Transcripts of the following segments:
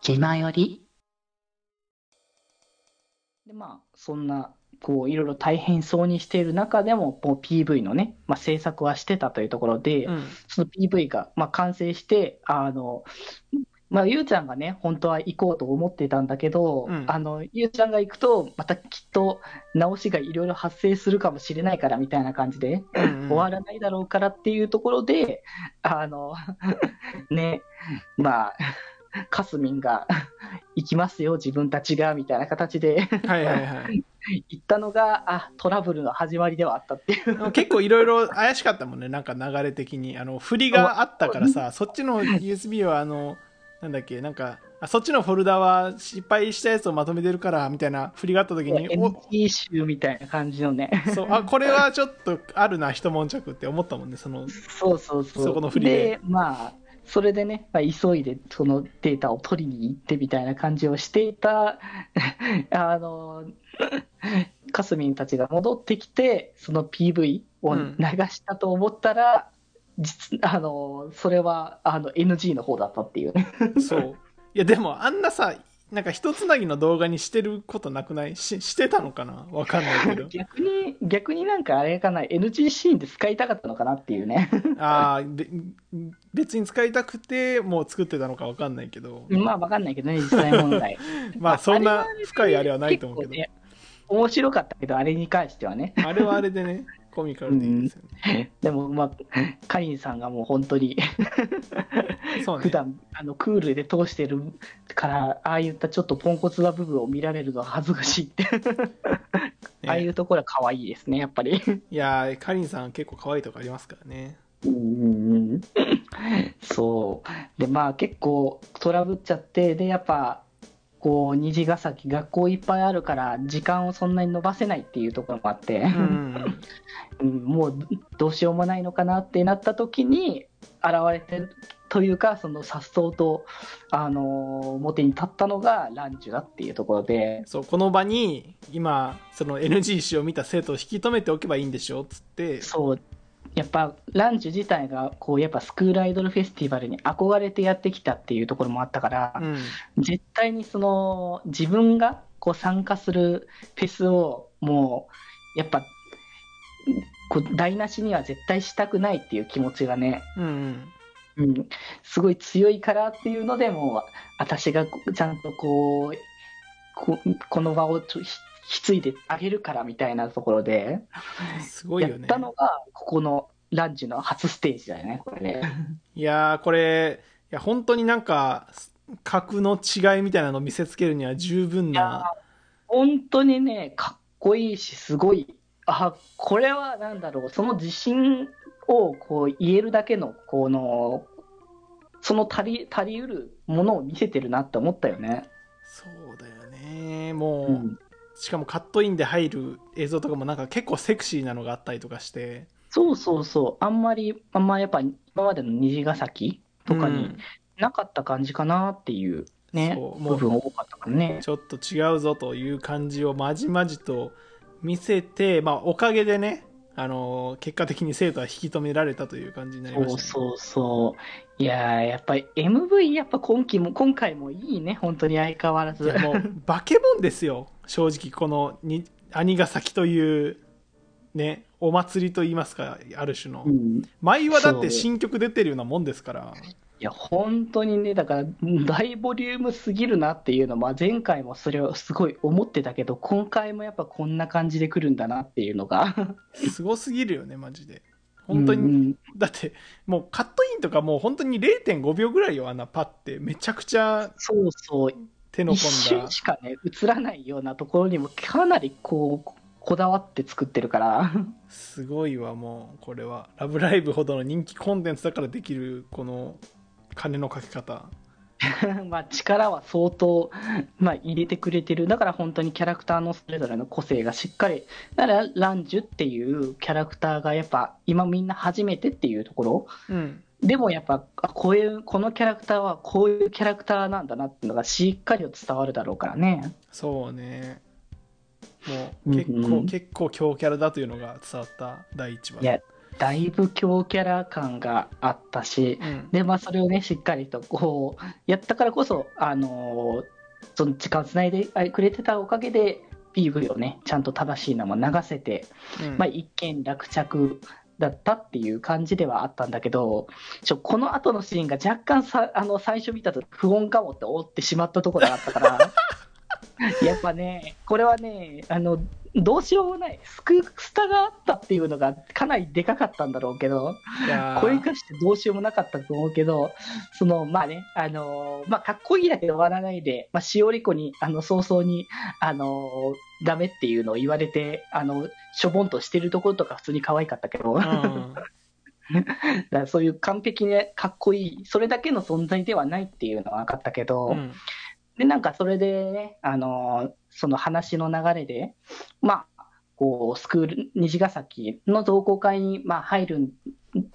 気まより？で、まあ、そんな、こう、いろいろ大変そうにしている中でも、もう PV のね、まあ、制作はしてたというところで、うん。その PV が、まあ、完成して、あの、まあ、ゆうちゃんがね、本当は行こうと思ってたんだけど、うんあの、ゆうちゃんが行くと、またきっと直しがいろいろ発生するかもしれないからみたいな感じで、うん終わらないだろうからっていうところで、あの、ね、まあ、かすみんが行きますよ、自分たちが、みたいな形ではいはいはい。行ったのが、あ、トラブルの始まりではあったっていう。結構いろいろ怪しかったもんね、なんか流れ的に。あの、振りがあったからさ、そっちの USB はあの、なんだっけ、なんか、あそっちのフォルダは失敗したやつをまとめてるから、みたいな振りがあった時に、お NG 集みたいな感じのね。そう、あ、これはちょっとあるな、一悶着って思ったもんね、その、そうそうそう。そこの振りでで、まあ、それでね、まあ、急いでそのデータを取りに行ってみたいな感じをしていた、あの、かすみんたちが戻ってきて、その PV を流したと思ったら、実あの、それはあの NG の方だったっていうね。そう。いや、でもあんなさ、なんか一つなぎの動画にしてることなくない？ししてたのかな？わかんないけど。逆に、逆になんかあれかな、NG シーンで使いたかったのかなっていうね。ああ、べ別に使いたくて、もう作ってたのかわかんないけど。まあわかんないけどね、実際問題。まあ、そんな深いあれはないと思うけど。ね面白かったけど、あれに関してはね。あれはあれでね、コミカルでいいですよね。でも、まあ、カリンさんがもう本当に、そうね 普。段あのクールで通してるから、ああいったちょっとポンコツな部分を見られるのは恥ずかしいって、ああいうところは可愛いですね、やっぱり。いやー、かりんさん結構可愛いとこありますからね。うんうんうんそう。で、まあ結構トラブっちゃって、で、やっぱ、こう、虹ヶ崎、学校いっぱいあるから、時間をそんなに伸ばせないっていうところもあって、うん。うん もうどうしようもないのかなってなった時に現れてるというかその颯爽と、あのー表に立ったのがランチュだっていうところで。そう、この場に、今、その NG 誌を見た生徒を引き止めておけばいいんでしょ？つって、そうやっぱランチュ自体がこうやっぱスクールアイドルフェスティバルに憧れてやってきたっていうところもあったから、うん。絶対にその自分がこう参加するフェスをもうやっぱこう台無しには絶対したくないっていう気持ちがねうんうん。うん、すごい強いからっていうのでもう私がこちゃんとこうここの場をき継いであげるからみたいなところで すごいよねやっ。たのがここのランチの初ステージだよねこれね いやー、これ、いや、本当になんか、格の違いみたいなのを見せつけるには十分な、本当にねかっこいいしすごいあこれはなんだろうその自信をこう言えるだけのこのその足り足りうるものを見せてるなって思ったよね。そうだよね。もう、うんしかもカットインで入る映像とかもなんか結構セクシーなのがあったりとかして、そうそうそう。あんまり、あんまやっぱ今までの虹ヶ崎とかにうんなかった感じかなっていうね、そうもう部分多かったからね。ちょっと違うぞという感じをまじまじと見せて、まあ、おかげでね、あのー結果的に生徒は引き止められたという感じになりました、ね。そうそうそう。いやー、やっぱり MV やっぱ今期も、今回もいいね、本当に相変わらず。もう、化け物ですよ。正直、このに、兄ヶ崎という、ね、お祭りと言いますか、ある種のう。ん、い舞はだって新曲出てるようなもんですから。や、本当にね、だから、大ボリュームすぎるなっていうのは、前回もそれをすごい思ってたけど、今回もやっぱこんな感じで来るんだなっていうのが。すごすぎるよね、マジで。本当に、うんだって、もうカットインとかもう本当に0.5秒ぐらいよ、あんなパって。めちゃくちゃそうそう、手の一込んだ瞬。しかね、映らないようなところにもかなりこう、こだわって作ってるから。すごいわ、もう、これは。ラブライブほどの人気コンテンツだからできる、この、金のかけ方。まあ力は相当、まあ、入れてくれてる。だから本当にキャラクターのそれぞれの個性がしっかり。だからランジュっていうキャラクターがやっぱ今みんな初めてっていうところ。うん。でもやっぱ、あこういう、このキャラクターはこういうキャラクターなんだなっていうのがしっかりと伝わるだろうからね。そうね。もう、結構、うんうん結構強キャラだというのが伝わった第一話。いや、だいぶ強キャラ感があったし、うんで、まあ、それをね、しっかりとこう、やったからこそ、あのーその時間をつないでくれてたおかげで、PV をね、ちゃんと正しいのも流せて、うんまあ、一見落着だったっていう感じではあったんだけど、ちょこの後のシーンが若干さあの最初見たと不穏かもって思ってしまったところがあったから、やっぱね、これはね、あのどうしようもない、スクスタがあったっていうのがかなりでかかったんだろうけど、これに関してどうしようもなかったと思うけど、そのまあね、あのーまあ、かっこいいだけで終わらないで、まあ、しおり子にあの早々に、あのーダメっていうのを言われて、あのしょぼんとしてるところとか普通に可愛かったけど、だかうんらそういう完璧にかっこいい、それだけの存在ではないっていうのは分かったけど、うんで、なんかそれでね、あのーその話の流れで、まあ、こう、スクール、虹ヶ崎の同好会に、まあ、入る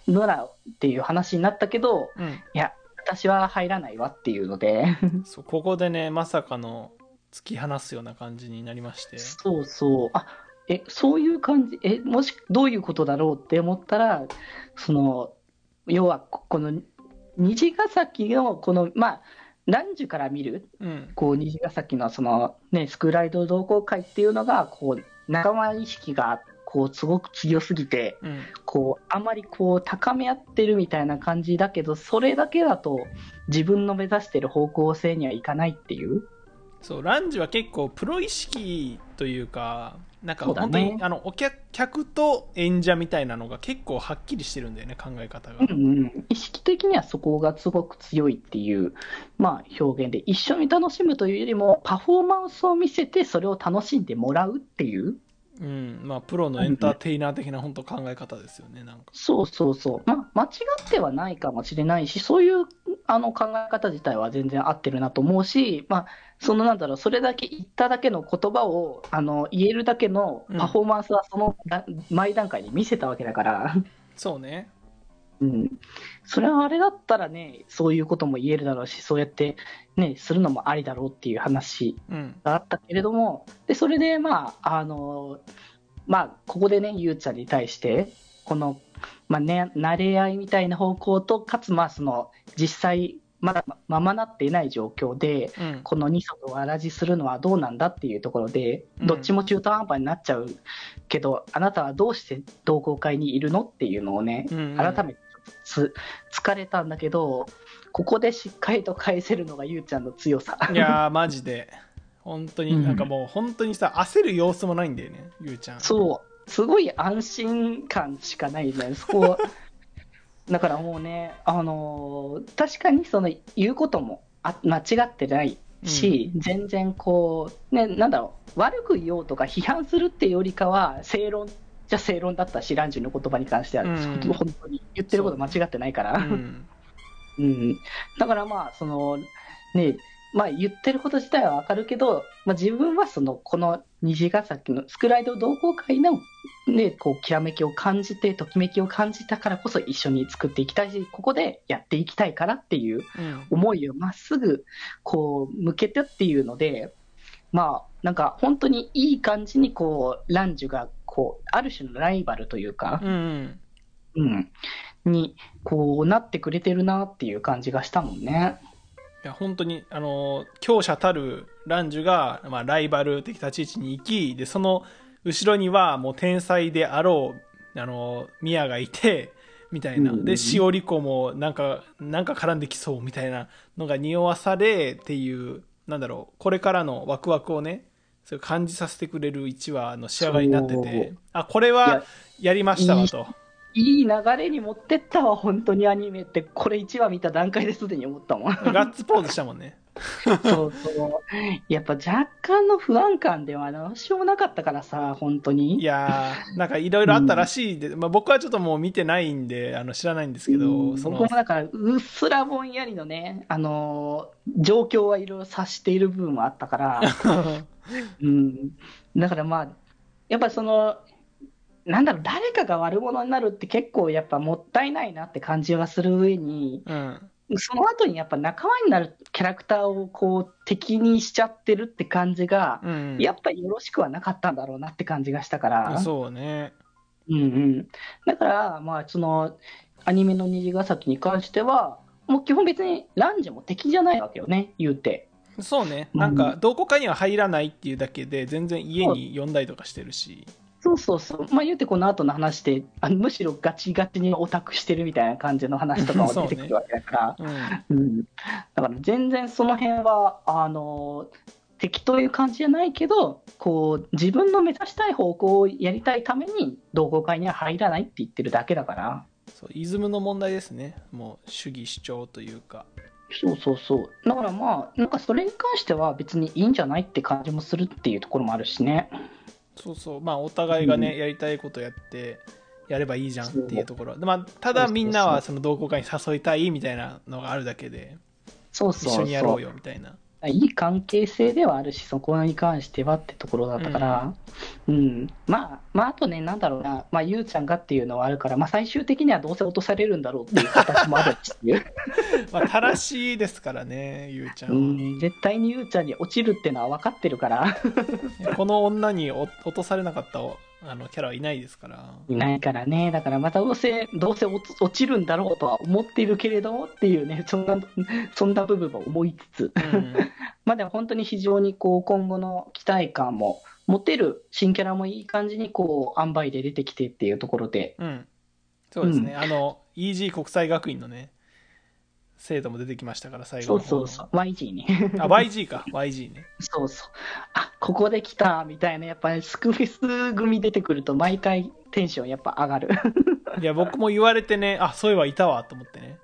のらっていう話になったけど、うん。いや、私は入らないわっていうので、そうここでねまさかの突き放すような感じになりまして。そうそう、あ、え、そういう感じ、え、もし、どういうことだろうって思ったら、その、要は、ここの、虹ヶ崎の、この、まあ、男女から見る？うん。こう虹ヶ崎のその、ね、スクールアイドル同好会っていうのがこう仲間意識がこうすごく強すぎてうん。こうあまりこう高め合ってるみたいな感じだけどそれだけだと自分の目指してる方向性にはいかないっていうそうランジは結構プロ意識というかなんか本当に、ねあのお客客と演者みたいなのが結構はっきりしてるんだよね考え方が、うんうん、意識的にはそこがすごく強いっていう、まあ、表現で一緒に楽しむというよりもパフォーマンスを見せてそれを楽しんでもらうっていう。うん。まあ、プロのエンターテイナー的な本当考え方ですよねなんか。そうそうそう、まあ、間違ってはないかもしれないし、そういうあの考え方自体は全然合ってるなと思うし、まあ、そのなんだろう、それだけ言っただけの言葉をあの言えるだけのパフォーマンスはそのだ前段階に見せたわけだから、そうね。うん、それはあれだったらね、そういうことも言えるだろうし、そうやって、ね、するのもありだろうっていう話うん。があったけれども、でそれで、まああのまあ、ここでね、ゆうちゃんに対して、この、まあね、慣れ合いみたいな方向と、かつ、まあ、その実際、まだままなっていない状況で、うん。この二足を荒らじするのはどうなんだっていうところで、うん。どっちも中途半端になっちゃうけど、あなたはどうして同好会にいるのっていうのをね、うん改めてつ疲れたんだけど、ここでしっかりと返せるのがゆうちゃんの強さ。いやーマジで。本当になんかもう本当にさ焦る様子もないんだよねゆうちゃん。そう、すごい安心感しかないね、そこ。だからもうね、あのー確かにその言うこともあ間違ってないし、全然こう、ね、なんだろう、悪く言おうとか批判するっていうよりかは、正論じゃ正論だったし、ランジュの言葉に関しては、うん本当に言ってること間違ってないから。うん うん、だからまあ、その、ね、まあ言ってること自体はわかるけど、まあ自分はその、この虹ヶ崎のスクライド同好会のね、こう、きらめきを感じて、ときめきを感じたからこそ一緒に作っていきたいし、ここでやっていきたいからっていううん思いをまっすぐ、こう、向けてっていうので、まあ、なんか本当にいい感じにこう、ランジュが、こう、ある種のライバルというか、うんうん、に、こうなってくれてるなっていう感じがしたもんね。いや本当にあの強者たるランジュが、まあ、ライバル的立ち位置に行きでその後ろにはもう天才であろうあのミヤがいてみたいなうんでしおり子もなんかなんか絡んできそうみたいなのが匂わされっていうなんだろうこれからのワクワクをねそういう感じさせてくれる1話の仕上がりになってそてうあこれはやりましたわと。いい流れに持ってったわ、本当にアニメって、これ1話見た段階ですでに思ったもん。ガッツポーズしたもんね。そうそう。やっぱ若干の不安感ではどうしようもなかったからさ、本当いに。やー、なんかいろいろあったらしいで、まあ、僕はちょっともう見てないんで、あの知らないんですけど、うんその僕もだから、うっすらぼんやりのね、あのー状況はいろいろ察している部分もあったから、うん、だからまあ、やっぱその、なんだろう、誰かが悪者になるって結構やっぱもったいないなって感じがする上に、うん、その後にやっぱ仲間になるキャラクターをこう敵にしちゃってるって感じが、うん、やっぱりよろしくはなかったんだろうなって感じがしたから、そうね。うんうん。だから、まあ、その、アニメの虹ヶ崎に関しては、もう基本別にランジェも敵じゃないわけよね、言うて。そうね。うんなんか、どこかには入らないっていうだけで、全然家に呼んだりとかしてるし。そうそうそう。まあ言うてこの後の話で、あのむしろガチガチにオタクしてるみたいな感じの話とかも出てくるわけだから。うん。うん。だから全然その辺は、あの、敵という感じじゃないけど、こう、自分の目指したい方向をやりたいために、同好会には入らないって言ってるだけだから。そう、イズムの問題ですね。もう、主義主張というか。そうそうそう。だからまあ、なんかそれに関しては別にいいんじゃないって感じもするっていうところもあるしね。そうそう。まあ、お互いがね、うんやりたいことやって、やればいいじゃんっていうところ。まあ、ただみんなはその同好会に誘いたいみたいなのがあるだけで、一そうそうそう。緒にやろうよみたいな。いい関係性ではあるし、そこに関してはってところだったから、うん、まあ、まあ、あとね、なんだろうな、まあ、ゆうちゃんがっていうのはあるから、まあ、最終的にはどうせ落とされるんだろうっていう形もあるしっていう、まあ、正しいですからね、ゆうちゃんうは。ん、絶対にゆうちゃんに落ちるってのは分かってるから、この女にお落とされなかったあのキャラはいないですから。いないからね、だからまたどうせ、どうせ落ちるんだろうとは思っているけれどもっていうね、そんな、そんな部分も思いつつ、うん。まあでも本当に非常にこう今後の期待感も持てる新キャラもいい感じにこう塩梅で出てきてっていうところで、うん。そうですね。あの、EG 国際学院のね、生徒も出てきましたから、最そ後の方のうそうそう、YG ね。あ、YG か。YG ね。そうそう。あ、ここで来たみたいな、やっぱりスクフェス組出てくると毎回テンションやっぱ上がる。いや、僕も言われてね、あ、そういえばいたわ、と思ってね。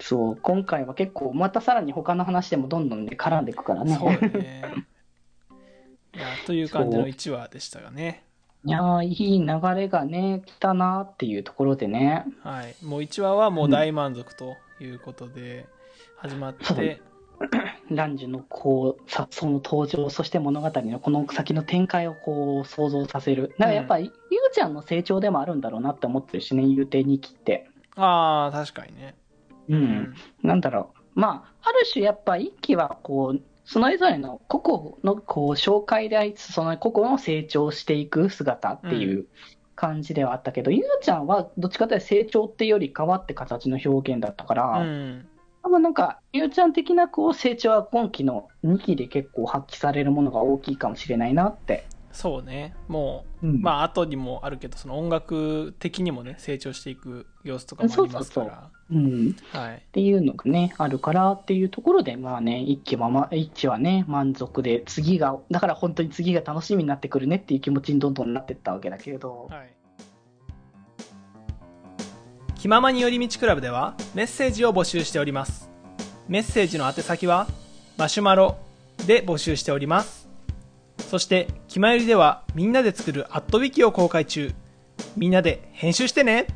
そう、今回は結構またさらに他の話でもどんどんね、絡んでいくからね。そうだね。いや、という感じの1話でしたがね。いやー、いい流れがね、来たなっていうところでね。はい。もう1話はもう大満足ということで、始まって、ランジュのこう、さその登場、そして物語のこの先の展開をこう想像させる。だからやっぱり、ゆうちゃんの成長でもあるんだろうなって思ってるしね、言うて2期って。ああ、確かにね。うん。なんだろう。まあ、ある種やっぱ一期はこう、それぞれの個々のこう紹介でありつつ、その個々の成長していく姿っていう感じではあったけど、ゆうちゃんはどっちかというと成長っていうより変わって形の表現だったから、うん。多分なんか、ゆうちゃん的なこう成長は今期の2期で結構発揮されるものが大きいかもしれないなって。そうね。もう、うんまあ、後にもあるけど、その音楽的にもね、成長していく様子とかもありますから。っていうのがね、あるからっていうところで、まあね、一期は、ま、一期はね、満足で、次が、だから本当に次が楽しみになってくるねっていう気持ちにどんどんなっていったわけだけれど、はい。気ままに寄り道クラブではメッセージを募集しております。メッセージの宛先はマシュマロで募集しております。そして、気まよりではみんなで作るアットウィキを公開中。みんなで編集してね